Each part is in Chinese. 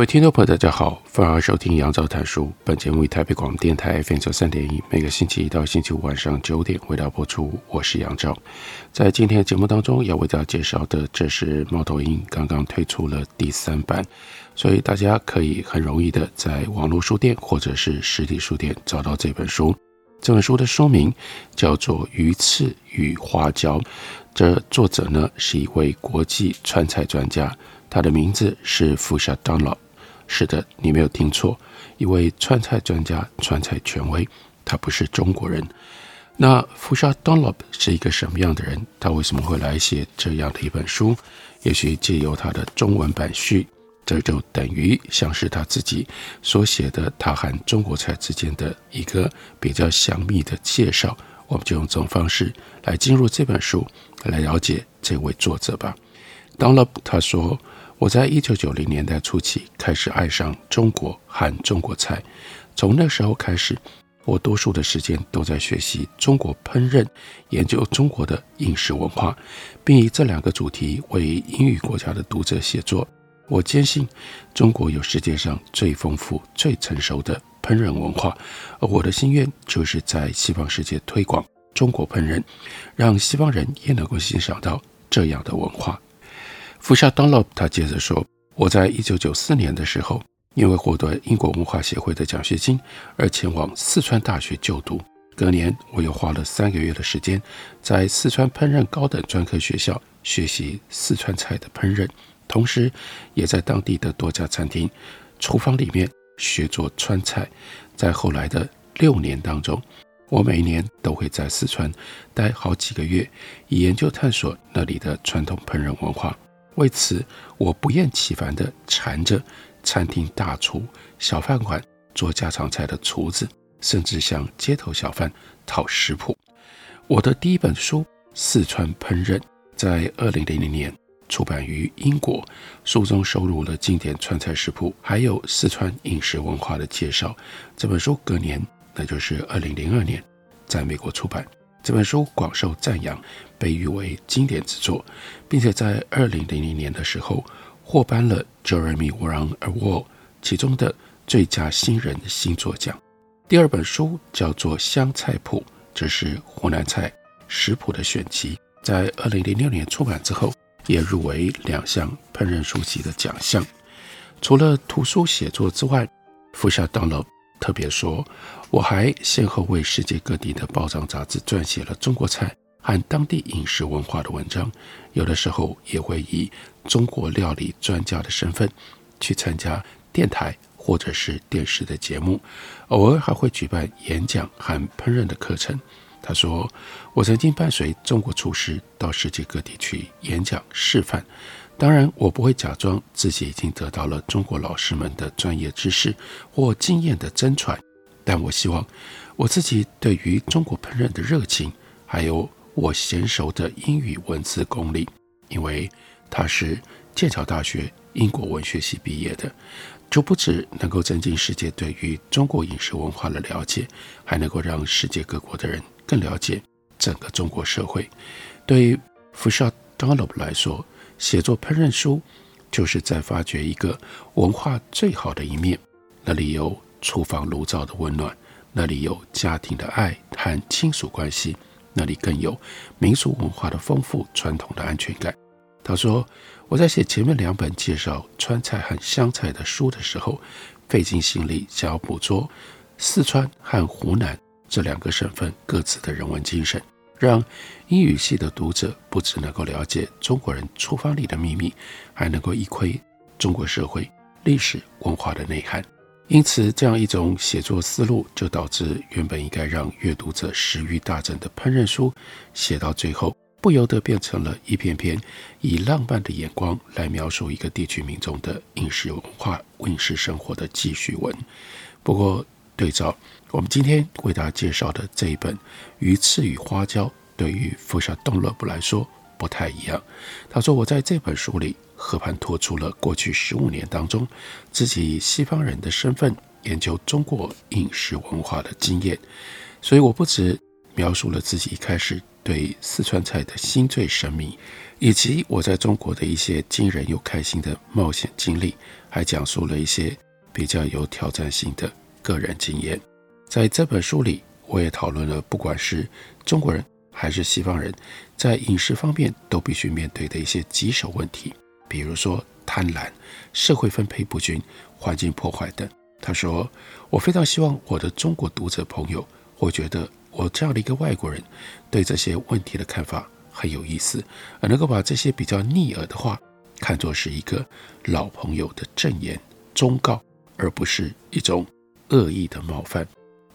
各位听众朋友，大家好，欢迎收听杨照谈书。本节目以台北广播电台 FM 九三点一，每个星期一到星期五晚上九点为大家播出。我是杨照，在今天的节目当中要为大家介绍的，这是猫头鹰刚刚推出了第三版，所以大家可以很容易的在网络书店或者是实体书店找到这本书。这本书的书名叫做《鱼翅与花椒》，这作者呢是一位国际川菜专家。他的名字是 Fuchsia Dunlop，是的，你没有听错，一位川菜专家、川菜权威。他不是中国人。那 Fuchsia Dunlop 是一个什么样的人？他为什么会来写这样的一本书？也许借由他的中文版序，这就等于像是他自己所写的他和中国菜之间的一个比较详密的介绍。我们就用这种方式来进入这本书，来了解这位作者吧。Dunlop 他说。我在一九九零年代初期开始爱上中国和中国菜，从那时候开始，我多数的时间都在学习中国烹饪，研究中国的饮食文化，并以这两个主题为英语国家的读者写作。我坚信中国有世界上最丰富、最成熟的烹饪文化，而我的心愿就是在西方世界推广中国烹饪，让西方人也能够欣赏到这样的文化。福下·当洛，他接着说：“我在一九九四年的时候，因为获得英国文化协会的奖学金而前往四川大学就读。隔年，我又花了三个月的时间，在四川烹饪高等专科学校学习四川菜的烹饪，同时也在当地的多家餐厅厨房里面学做川菜。在后来的六年当中，我每年都会在四川待好几个月，以研究探索那里的传统烹饪文化。”为此，我不厌其烦地缠着餐厅大厨、小饭馆做家常菜的厨子，甚至向街头小贩讨食谱。我的第一本书《四川烹饪》在二零零零年出版于英国，书中收录了经典川菜食谱，还有四川饮食文化的介绍。这本书隔年，那就是二零零二年，在美国出版。这本书广受赞扬，被誉为经典之作，并且在二零零零年的时候获颁了 Jeremy Warren Award 其中的最佳新人新作奖。第二本书叫做《湘菜谱》，这是湖南菜食谱的选集，在二零零六年出版之后，也入围两项烹饪书籍的奖项。除了图书写作之外，福夏当了。特别说，我还先后为世界各地的报章杂志撰写了中国菜和当地饮食文化的文章，有的时候也会以中国料理专家的身份去参加电台或者是电视的节目，偶尔还会举办演讲和烹饪的课程。他说，我曾经伴随中国厨师到世界各地去演讲示范。当然，我不会假装自己已经得到了中国老师们的专业知识或经验的真传，但我希望我自己对于中国烹饪的热情，还有我娴熟的英语文字功力，因为他是剑桥大学英国文学系毕业的，就不止能够增进世界对于中国饮食文化的了解，还能够让世界各国的人更了解整个中国社会。对于 Fuchsia Dunlop 来说，写作烹饪书，就是在发掘一个文化最好的一面。那里有厨房炉灶的温暖，那里有家庭的爱和亲属关系，那里更有民俗文化的丰富、传统的安全感。他说：“我在写前面两本介绍川菜和湘菜的书的时候，费尽心力想要捕捉四川和湖南这两个省份各自的人文精神。”让英语系的读者不只能够了解中国人厨房里的秘密，还能够一窥中国社会历史文化的内涵。因此，这样一种写作思路，就导致原本应该让阅读者食欲大增的烹饪书，写到最后不由得变成了一篇篇以浪漫的眼光来描述一个地区民众的饮食文化、饮食生活的记叙文。不过，对照我们今天为大家介绍的这一本《鱼翅与花椒》，对于福沙东乐部来说不太一样。他说：“我在这本书里和盘托出了过去十五年当中自己以西方人的身份研究中国饮食文化的经验，所以我不止描述了自己一开始。”对四川菜的心醉神迷，以及我在中国的一些惊人又开心的冒险经历，还讲述了一些比较有挑战性的个人经验。在这本书里，我也讨论了不管是中国人还是西方人，在饮食方面都必须面对的一些棘手问题，比如说贪婪、社会分配不均、环境破坏等。他说：“我非常希望我的中国读者朋友会觉得。”我这样的一个外国人，对这些问题的看法很有意思，而能够把这些比较逆耳的话看作是一个老朋友的证言、忠告，而不是一种恶意的冒犯。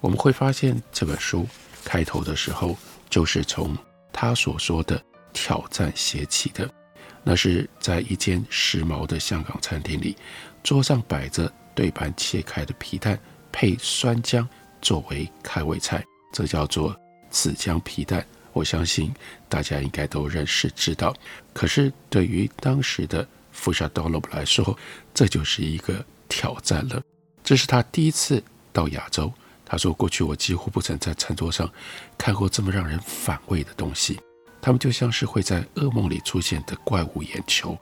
我们会发现这本书开头的时候，就是从他所说的挑战写起的。那是在一间时髦的香港餐厅里，桌上摆着对半切开的皮蛋配酸姜作为开胃菜。这叫做紫姜皮蛋，我相信大家应该都认识知道。可是对于当时的福沙多勒布来说，这就是一个挑战了。这是他第一次到亚洲。他说：“过去我几乎不曾在餐桌上看过这么让人反胃的东西，他们就像是会在噩梦里出现的怪物眼球，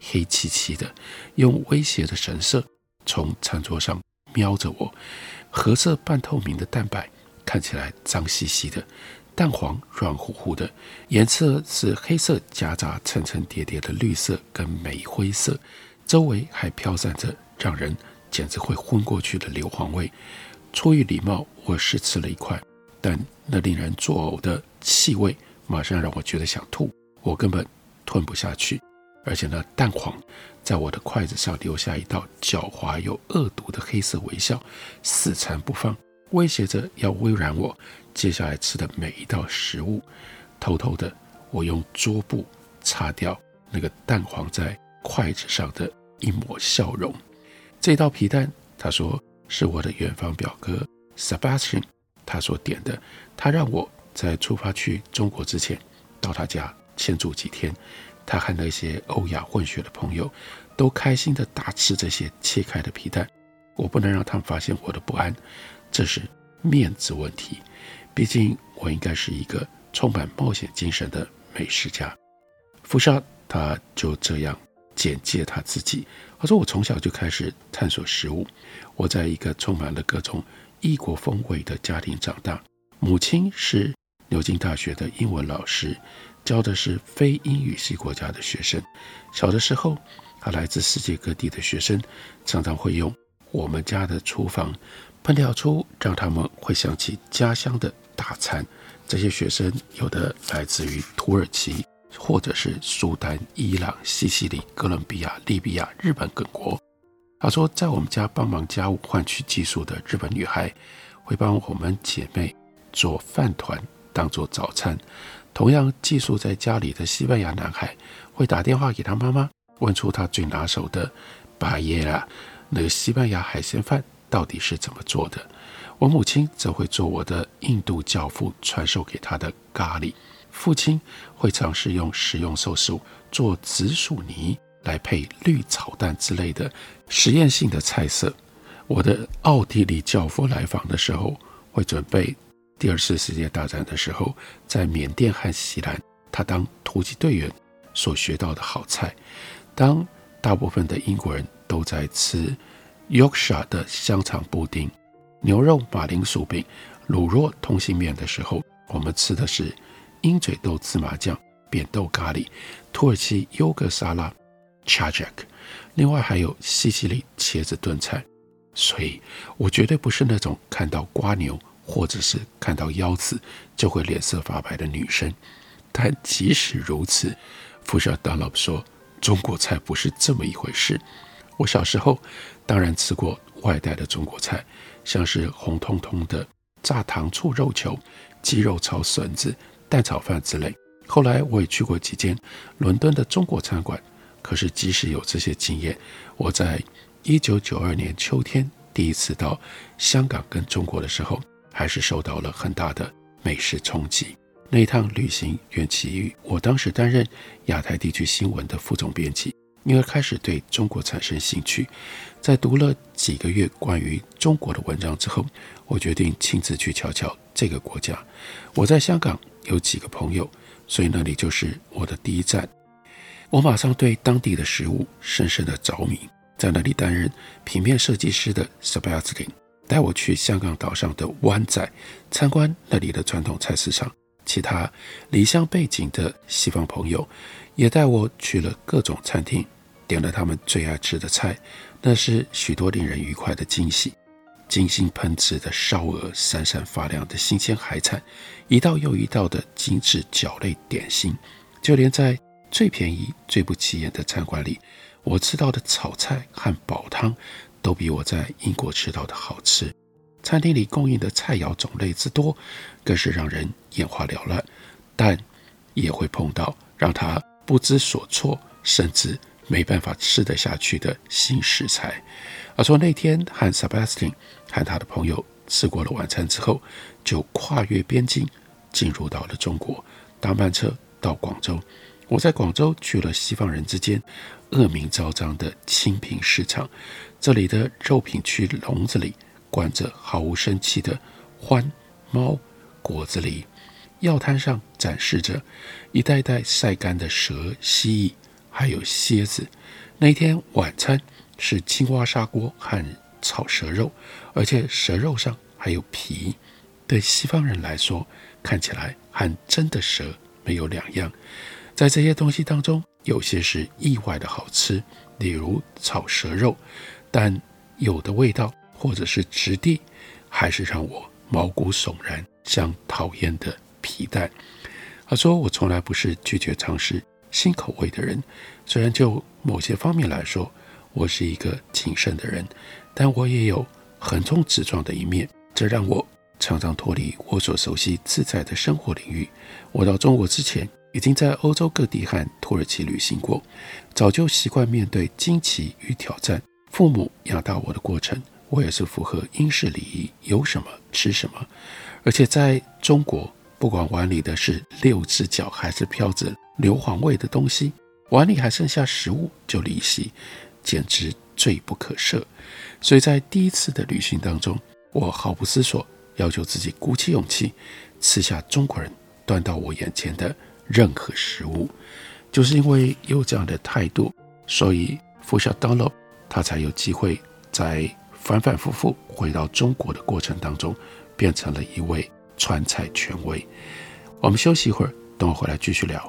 黑漆漆的，用威胁的神色从餐桌上瞄着我，褐色半透明的蛋白。”看起来脏兮兮的，蛋黄软乎乎的，颜色是黑色夹杂层层叠叠的绿色跟煤灰色，周围还飘散着让人简直会昏过去的硫磺味。出于礼貌，我试吃了一块，但那令人作呕的气味马上让我觉得想吐，我根本吞不下去，而且那蛋黄在我的筷子上留下一道狡猾又恶毒的黑色微笑，死缠不放。威胁着要污染我接下来吃的每一道食物。偷偷的，我用桌布擦掉那个蛋黄在筷子上的一抹笑容。这道皮蛋，他说是我的远方表哥 Sebastian 他所点的。他让我在出发去中国之前到他家先住几天。他和那些欧亚混血的朋友都开心的大吃这些切开的皮蛋。我不能让他们发现我的不安。这是面子问题，毕竟我应该是一个充满冒险精神的美食家。福沙他就这样简介他自己，他说：“我从小就开始探索食物，我在一个充满了各种异国风味的家庭长大。母亲是牛津大学的英文老师，教的是非英语系国家的学生。小的时候，他来自世界各地的学生常常会用我们家的厨房。”烹调出让他们会想起家乡的大餐。这些学生有的来自于土耳其，或者是苏丹、伊朗、西西里、哥伦比亚、利比亚、日本等国。他说，在我们家帮忙家务换取寄宿的日本女孩，会帮我们姐妹做饭团当做早餐。同样寄宿在家里的西班牙男孩，会打电话给他妈妈，问出他最拿手的巴耶拉，那个西班牙海鲜饭。到底是怎么做的？我母亲则会做我的印度教父传授给她的咖喱，父亲会尝试用食用色素做紫薯泥来配绿炒蛋之类的实验性的菜色。我的奥地利教父来访的时候，会准备第二次世界大战的时候在缅甸和锡兰他当突击队员所学到的好菜。当大部分的英国人都在吃。Yorkshire 的香肠布丁、牛肉马铃薯饼、卤肉通心面的时候，我们吃的是鹰嘴豆芝麻酱、扁豆咖喱、土耳其优格沙拉、Cacak，另外还有西西里茄子炖菜。所以，我绝对不是那种看到瓜牛或者是看到腰子就会脸色发白的女生。但即使如此，福沙多勒布说，中国菜不是这么一回事。我小时候当然吃过外带的中国菜，像是红彤彤的炸糖醋肉球、鸡肉炒笋子、蛋炒饭之类。后来我也去过几间伦敦的中国餐馆，可是即使有这些经验，我在一九九二年秋天第一次到香港跟中国的时候，还是受到了很大的美食冲击。那一趟旅行缘起于我当时担任亚太地区新闻的副总编辑，因而开始对中国产生兴趣。在读了几个月关于中国的文章之后，我决定亲自去瞧瞧这个国家。我在香港有几个朋友，所以那里就是我的第一站。我马上对当地的食物深深的着迷，在那里担任平面设计师的 Sebastian 带我去香港岛上的湾仔参观那里的传统菜市场。其他离乡背井的西方朋友也带我去了各种餐厅，点了他们最爱吃的菜，那是许多令人愉快的惊喜。精心烹制的烧鹅，闪闪发亮的新鲜海产，一道又一道的精致饺类点心，就连在最便宜、最不起眼的餐馆里，我吃到的炒菜和煲汤，都比我在英国吃到的好吃。餐厅里供应的菜肴种类之多，更是让人眼花缭乱，但也会碰到让他不知所措，甚至没办法吃得下去的新食材。而从那天和 Sebastian 和他的朋友吃过了晚餐之后，就跨越边境进入到了中国，搭慢车到广州。我在广州去了西方人之间恶名昭彰的清平市场，这里的肉品区笼子里。关着毫无生气的獾、猫、果子狸，药摊上展示着一袋袋晒干的蛇、蜥蜴，还有蝎子。那天晚餐是青蛙砂锅和炒蛇肉，而且蛇肉上还有皮。对西方人来说，看起来和真的蛇没有两样。在这些东西当中，有些是意外的好吃，例如炒蛇肉，但有的味道。或者是质地，还是让我毛骨悚然，像讨厌的皮蛋。他说：“我从来不是拒绝尝试新口味的人，虽然就某些方面来说，我是一个谨慎的人，但我也有横冲直撞的一面。这让我常常脱离我所熟悉自在的生活领域。我到中国之前，已经在欧洲各地和土耳其旅行过，早就习惯面对惊奇与挑战。父母养大我的过程。”我也是符合英式礼仪，有什么吃什么。而且在中国，不管碗里的是六只脚还是飘着硫磺味的东西，碗里还剩下食物就离席，简直罪不可赦。所以在第一次的旅行当中，我毫不思索，要求自己鼓起勇气吃下中国人端到我眼前的任何食物。就是因为有这样的态度，所以福小刀了他才有机会在。反反复复回到中国的过程当中，变成了一位川菜权威。我们休息一会儿，等我回来继续聊。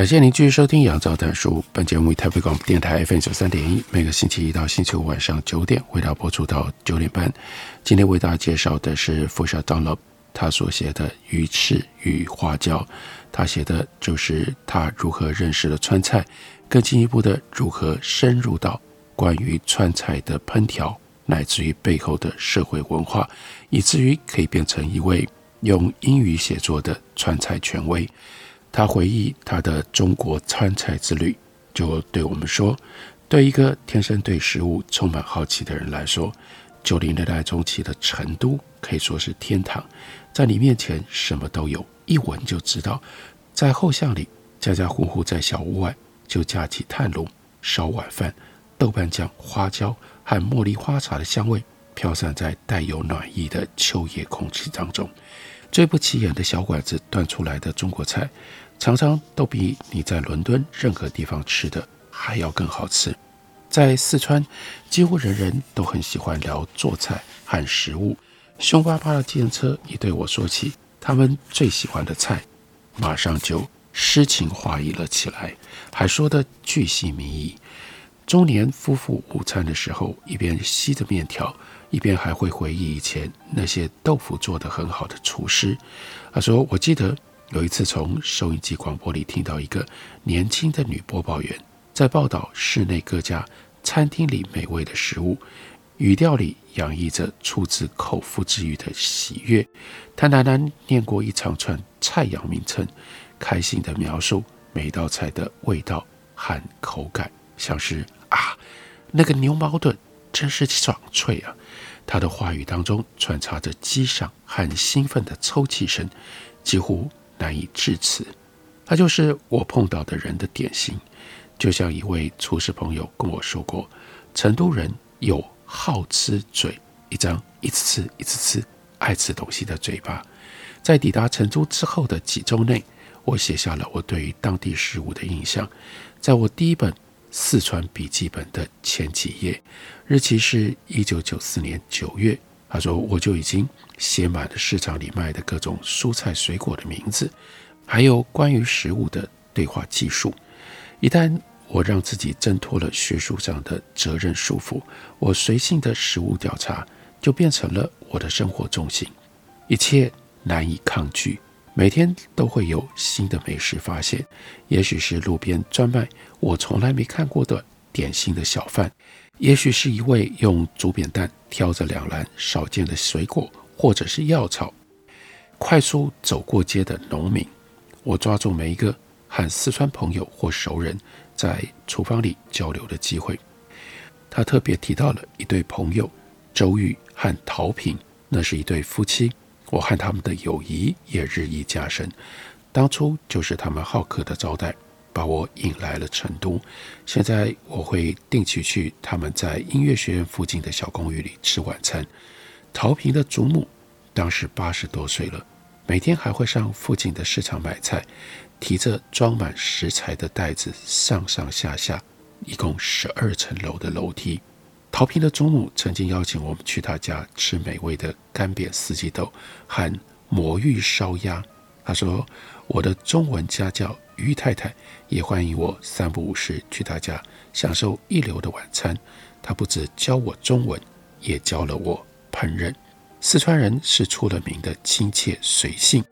感谢您继续收听《杨照谈书》。本节目为台北广播电台 FM 九三点一，每个星期一到星期五晚上九点，为大家播出到九点半。今天为大家介绍的是 Fusha Dunlop 他所写的《鱼翅与花椒》。他写的就是他如何认识了川菜，更进一步的如何深入到关于川菜的烹调，乃至于背后的社会文化，以至于可以变成一位用英语写作的川菜权威。他回忆他的中国川菜之旅，就对我们说：“对一个天生对食物充满好奇的人来说，九零年代中期的成都可以说是天堂，在你面前什么都有，一闻就知道。在后巷里，家家户户在小屋外就架起炭炉烧晚饭，豆瓣酱、花椒和茉莉花茶的香味飘散在带有暖意的秋夜空气当中。最不起眼的小馆子端出来的中国菜，常常都比你在伦敦任何地方吃的还要更好吃。在四川，几乎人人都很喜欢聊做菜和食物。凶巴巴的计程车一对我说起他们最喜欢的菜，马上就诗情画意了起来，还说得巨细靡遗。中年夫妇午餐的时候，一边吸着面条。一边还会回忆以前那些豆腐做得很好的厨师。他说：“我记得有一次从收音机广播里听到一个年轻的女播报员在报道室内各家餐厅里美味的食物，语调里洋溢着出自口腹之欲的喜悦。她喃喃念过一长串菜肴名称，开心地描述每道菜的味道和口感，像是啊，那个牛毛盾真是爽脆啊。”他的话语当中穿插着激赏和兴奋的抽泣声，几乎难以置词。他就是我碰到的人的典型，就像一位厨师朋友跟我说过：“成都人有好吃嘴，一张一次次、一次次爱吃东西的嘴巴。”在抵达成都之后的几周内，我写下了我对于当地食物的印象。在我第一本四川笔记本的前几页，日期是一九九四年九月。他说：“我就已经写满了市场里卖的各种蔬菜水果的名字，还有关于食物的对话记述。一旦我让自己挣脱了学术上的责任束缚，我随性的食物调查就变成了我的生活重心，一切难以抗拒。”每天都会有新的美食发现，也许是路边专卖我从来没看过的点心的小贩，也许是一位用竹扁担挑着两篮少见的水果或者是药草，快速走过街的农民。我抓住每一个和四川朋友或熟人在厨房里交流的机会。他特别提到了一对朋友周玉和陶平，那是一对夫妻。我和他们的友谊也日益加深。当初就是他们好客的招待，把我引来了成都。现在我会定期去他们在音乐学院附近的小公寓里吃晚餐。陶平的祖母当时八十多岁了，每天还会上附近的市场买菜，提着装满食材的袋子上上下下，一共十二层楼的楼梯。陶平的祖母曾经邀请我们去他家吃美味的干煸四季豆和魔芋烧鸭。他说：“我的中文家教于太太也欢迎我三不五时去他家享受一流的晚餐。他不止教我中文，也教了我烹饪。四川人是出了名的亲切随性，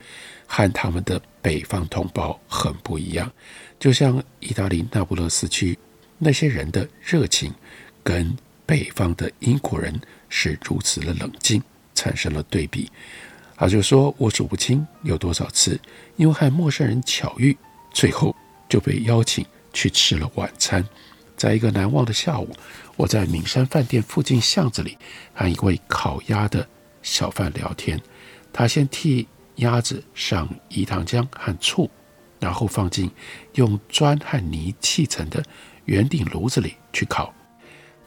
和他们的北方同胞很不一样。就像意大利那不勒斯区那些人的热情跟。”北方的英国人是如此的冷静，产生了对比。他就说：“我数不清有多少次，因为和陌生人巧遇，最后就被邀请去吃了晚餐。在一个难忘的下午，我在岷山饭店附近巷子里和一位烤鸭的小贩聊天。他先替鸭子上饴糖浆和醋，然后放进用砖和泥砌成的圆顶炉子里去烤。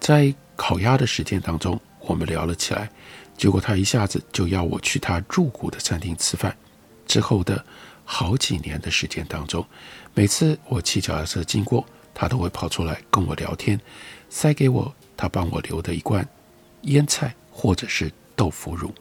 在烤鸭的时间当中，我们聊了起来。结果他一下子就要我去他入股的餐厅吃饭。之后的好几年的时间当中，每次我骑脚踏车经过，他都会跑出来跟我聊天，塞给我他帮我留的一罐腌菜或者是豆腐乳。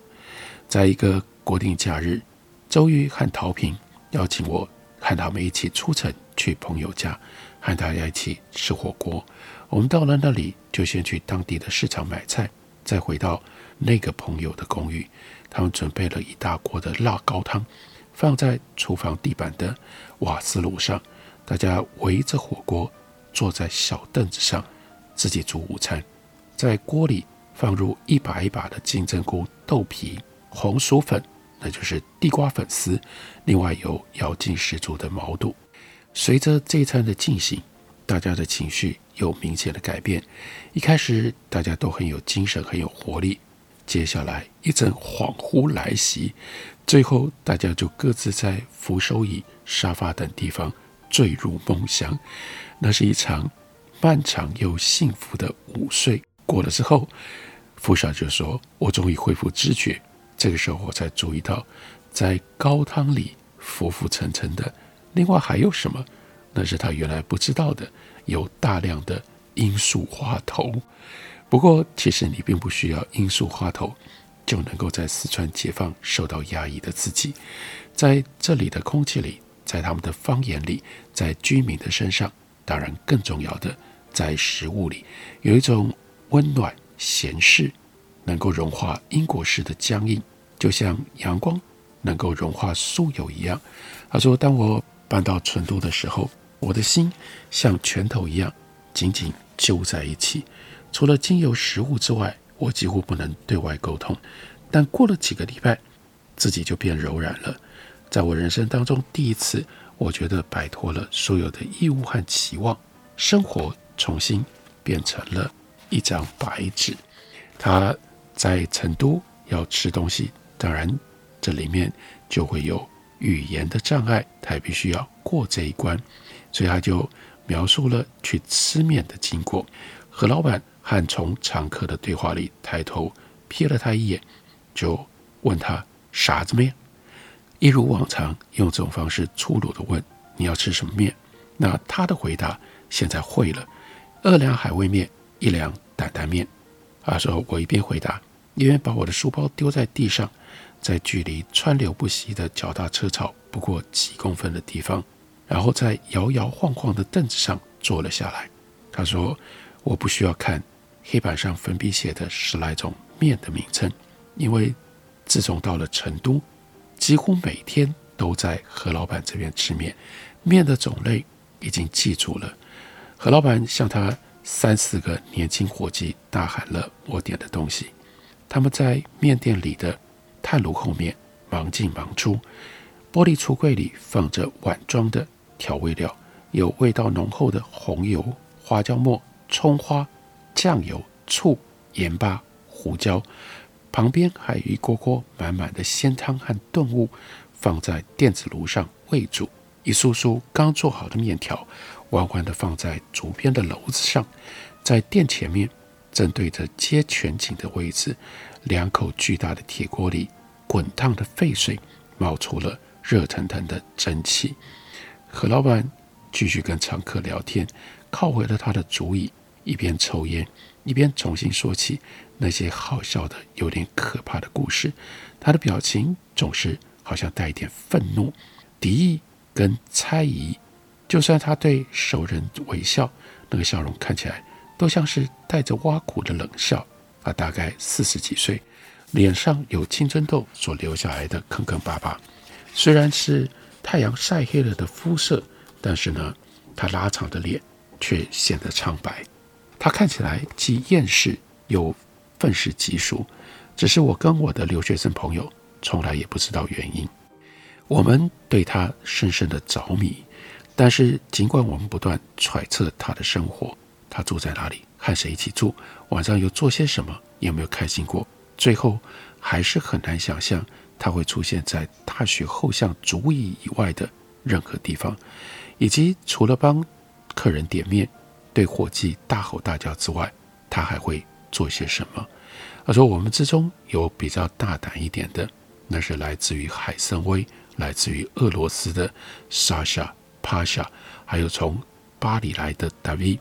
在一个国定假日，周瑜和陶平邀请我和他们一起出城去朋友家，和大家一起吃火锅。我们到了那里，就先去当地的市场买菜，再回到那个朋友的公寓。他们准备了一大锅的辣高汤，放在厨房地板的瓦斯炉上。大家围着火锅，坐在小凳子上，自己煮午餐。在锅里放入一把一把的金针菇、豆皮、红薯粉、那就是地瓜粉丝，另外有咬劲十足的毛肚。随着这一餐的进行，大家的情绪有明显的改变。一开始大家都很有精神，很有活力。接下来一阵恍惚来袭，最后大家就各自在扶手椅、沙发等地方坠入梦乡。那是一场漫长又幸福的午睡。过了之后，福少就说：“我终于恢复知觉。”这个时候我才注意到，在高汤里浮浮沉沉的。另外还有什么？那是他原来不知道的，有大量的罂粟花头。不过，其实你并不需要罂粟花头，就能够在四川解放受到压抑的自己。在这里的空气里，在他们的方言里，在居民的身上，当然更重要的，在食物里，有一种温暖闲适，能够融化英国式的僵硬，就像阳光能够融化酥油一样。他说：“当我。”搬到成都的时候，我的心像拳头一样紧紧揪在一起。除了经由食物之外，我几乎不能对外沟通。但过了几个礼拜，自己就变柔软了。在我人生当中，第一次，我觉得摆脱了所有的义务和期望，生活重新变成了一张白纸。他在成都要吃东西，当然这里面就会有。语言的障碍，他必须要过这一关，所以他就描述了去吃面的经过。何老板和从常客的对话里抬头瞥了他一眼，就问他啥子面？一如往常，用这种方式粗鲁地问你要吃什么面？那他的回答现在会了：二两海味面，一两担担面。他说：“我一边回答，一边把我的书包丢在地上。”在距离川流不息的脚踏车潮不过几公分的地方，然后在摇摇晃晃的凳子上坐了下来。他说：“我不需要看黑板上粉笔写的十来种面的名称，因为自从到了成都，几乎每天都在何老板这边吃面，面的种类已经记住了。”何老板向他三四个年轻伙计大喊了我点的东西，他们在面店里的。炭炉后面忙进忙出，玻璃橱柜里放着碗装的调味料，有味道浓厚的红油、花椒末、葱花、酱油、醋、盐巴、胡椒，旁边还有一锅锅满满的鲜汤和炖物，放在电子炉上煨煮。一束束刚做好的面条，缓缓地放在竹编的篓子上，在店前面正对着街全景的位置。两口巨大的铁锅里，滚烫的沸水冒出了热腾腾的蒸汽。何老板继续跟常客聊天，靠回了他的竹椅，一边抽烟，一边重新说起那些好笑的、有点可怕的故事。他的表情总是好像带一点愤怒、敌意跟猜疑。就算他对熟人微笑，那个笑容看起来都像是带着挖苦的冷笑。他大概四十几岁，脸上有青春痘所留下来的坑坑巴巴。虽然是太阳晒黑了的肤色，但是呢，他拉长的脸却显得苍白。他看起来既厌世又愤世嫉俗。只是我跟我的留学生朋友从来也不知道原因。我们对他深深的着迷，但是尽管我们不断揣测他的生活，他住在哪里？和谁一起住？晚上又做些什么？有没有开心过？最后还是很难想象他会出现在大学后巷足以以外的任何地方，以及除了帮客人点面、对伙计大吼大叫之外，他还会做些什么？他说：“我们之中有比较大胆一点的，那是来自于海参崴、来自于俄罗斯的莎莎、帕莎，还有从巴黎来的达维。”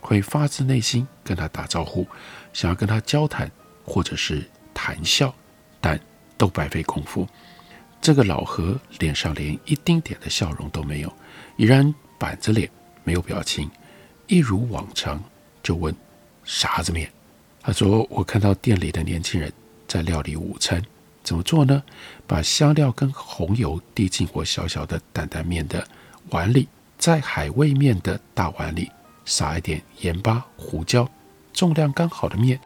会发自内心跟他打招呼，想要跟他交谈或者是谈笑，但都白费功夫。这个老何脸上连一丁点的笑容都没有，依然板着脸，没有表情，一如往常就问啥子面。他说：“我看到店里的年轻人在料理午餐，怎么做呢？把香料跟红油滴进我小小的担担面的碗里，在海味面的大碗里。”撒一点盐巴、胡椒，重量刚好的面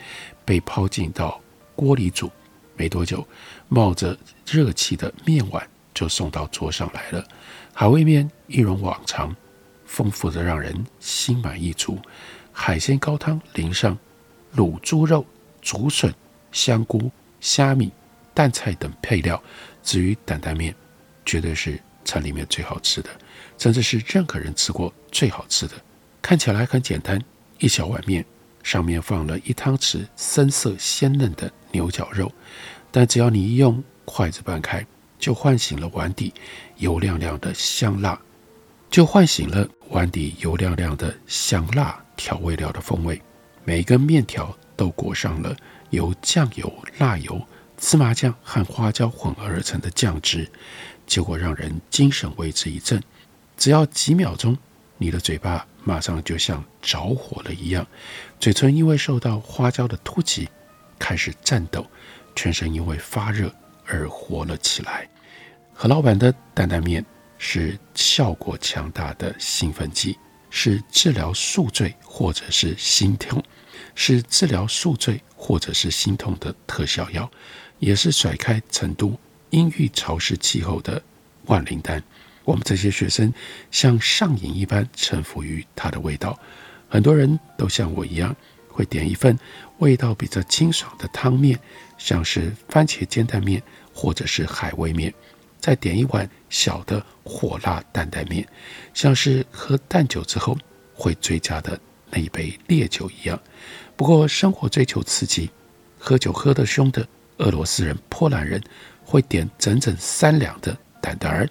被抛进到锅里煮，没多久，冒着热气的面碗就送到桌上来了。海味面一如往常，丰富的让人心满意足。海鲜高汤淋上卤猪肉、竹笋、香菇、虾米、蛋菜等配料，至于担担面，绝对是餐里面最好吃的，甚至是任何人吃过最好吃的。看起来很简单，一小碗面。上面放了一汤匙深色鲜嫩的牛绞肉，但只要你一用筷子拌开，就唤醒了碗底油亮亮的香辣，就唤醒了碗底油亮亮的香辣调味料的风味。每一根面条都裹上了由酱油、辣油、芝麻酱和花椒混合而成的酱汁，结果让人精神为之一振。只要几秒钟，你的嘴巴。马上就像着火了一样，嘴唇因为受到花椒的突击开始颤抖，全身因为发热而活了起来。何老板的担担面是效果强大的兴奋剂，是治疗宿醉或者是心痛，是治疗宿醉或者是心痛的特效药，也是甩开成都阴郁潮湿气候的万灵丹。我们这些学生像上瘾一般臣服于它的味道，很多人都像我一样，会点一份味道比较清爽的汤面，像是番茄煎蛋面或者是海味面，再点一碗小的火辣担担面，像是喝淡酒之后会追加的那一杯烈酒一样。不过生活追求刺激，喝酒喝得凶的俄罗斯人、波兰人会点整整三两的蛋蛋儿。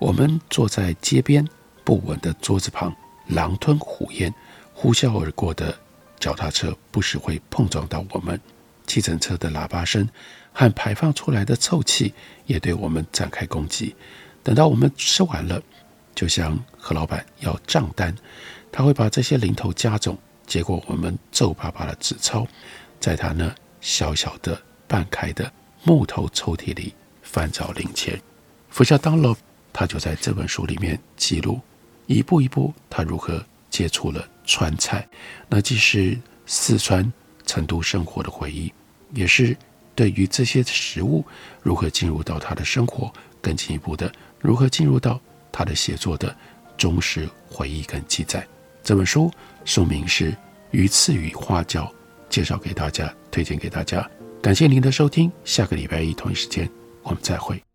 我们坐在街边不稳的桌子旁，狼吞虎咽，呼啸而过的脚踏车不时会碰撞到我们，计程车的喇叭声和排放出来的臭气也对我们展开攻击。等到我们吃完了，就向何老板要账单，他会把这些零头加总，结果我们皱巴巴的纸钞，在他那小小的半开的木头抽屉里翻找零钱，俯下当了。他就在这本书里面记录，一步一步他如何接触了川菜，那既是四川成都生活的回忆，也是对于这些食物如何进入到他的生活，更进一步的如何进入到他的写作的忠实回忆跟记载。这本书书名是《鱼翅与花椒》，介绍给大家，推荐给大家。感谢您的收听，下个礼拜一同一时间我们再会。